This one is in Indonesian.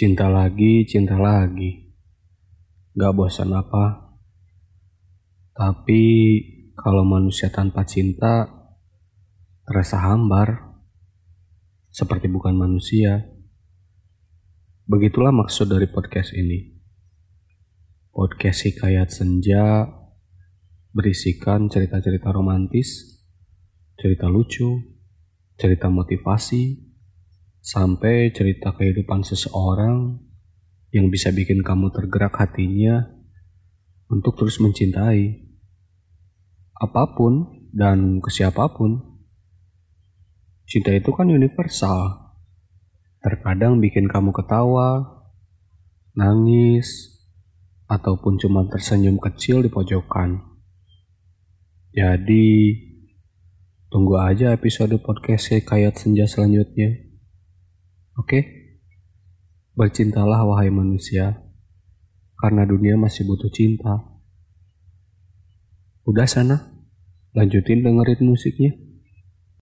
Cinta lagi, cinta lagi. Gak bosan apa. Tapi kalau manusia tanpa cinta terasa hambar. Seperti bukan manusia. Begitulah maksud dari podcast ini. Podcast Hikayat Senja berisikan cerita-cerita romantis, cerita lucu, cerita motivasi, sampai cerita kehidupan seseorang yang bisa bikin kamu tergerak hatinya untuk terus mencintai apa pun dan ke siapa pun. Cinta itu kan universal. Terkadang bikin kamu ketawa, nangis, ataupun cuma tersenyum kecil di pojokan. Jadi, tunggu aja episode podcast kayak senja selanjutnya. Oke? Bercintalah wahai manusia, karena dunia masih butuh cinta. Udah sana, lanjutin dengerin musiknya.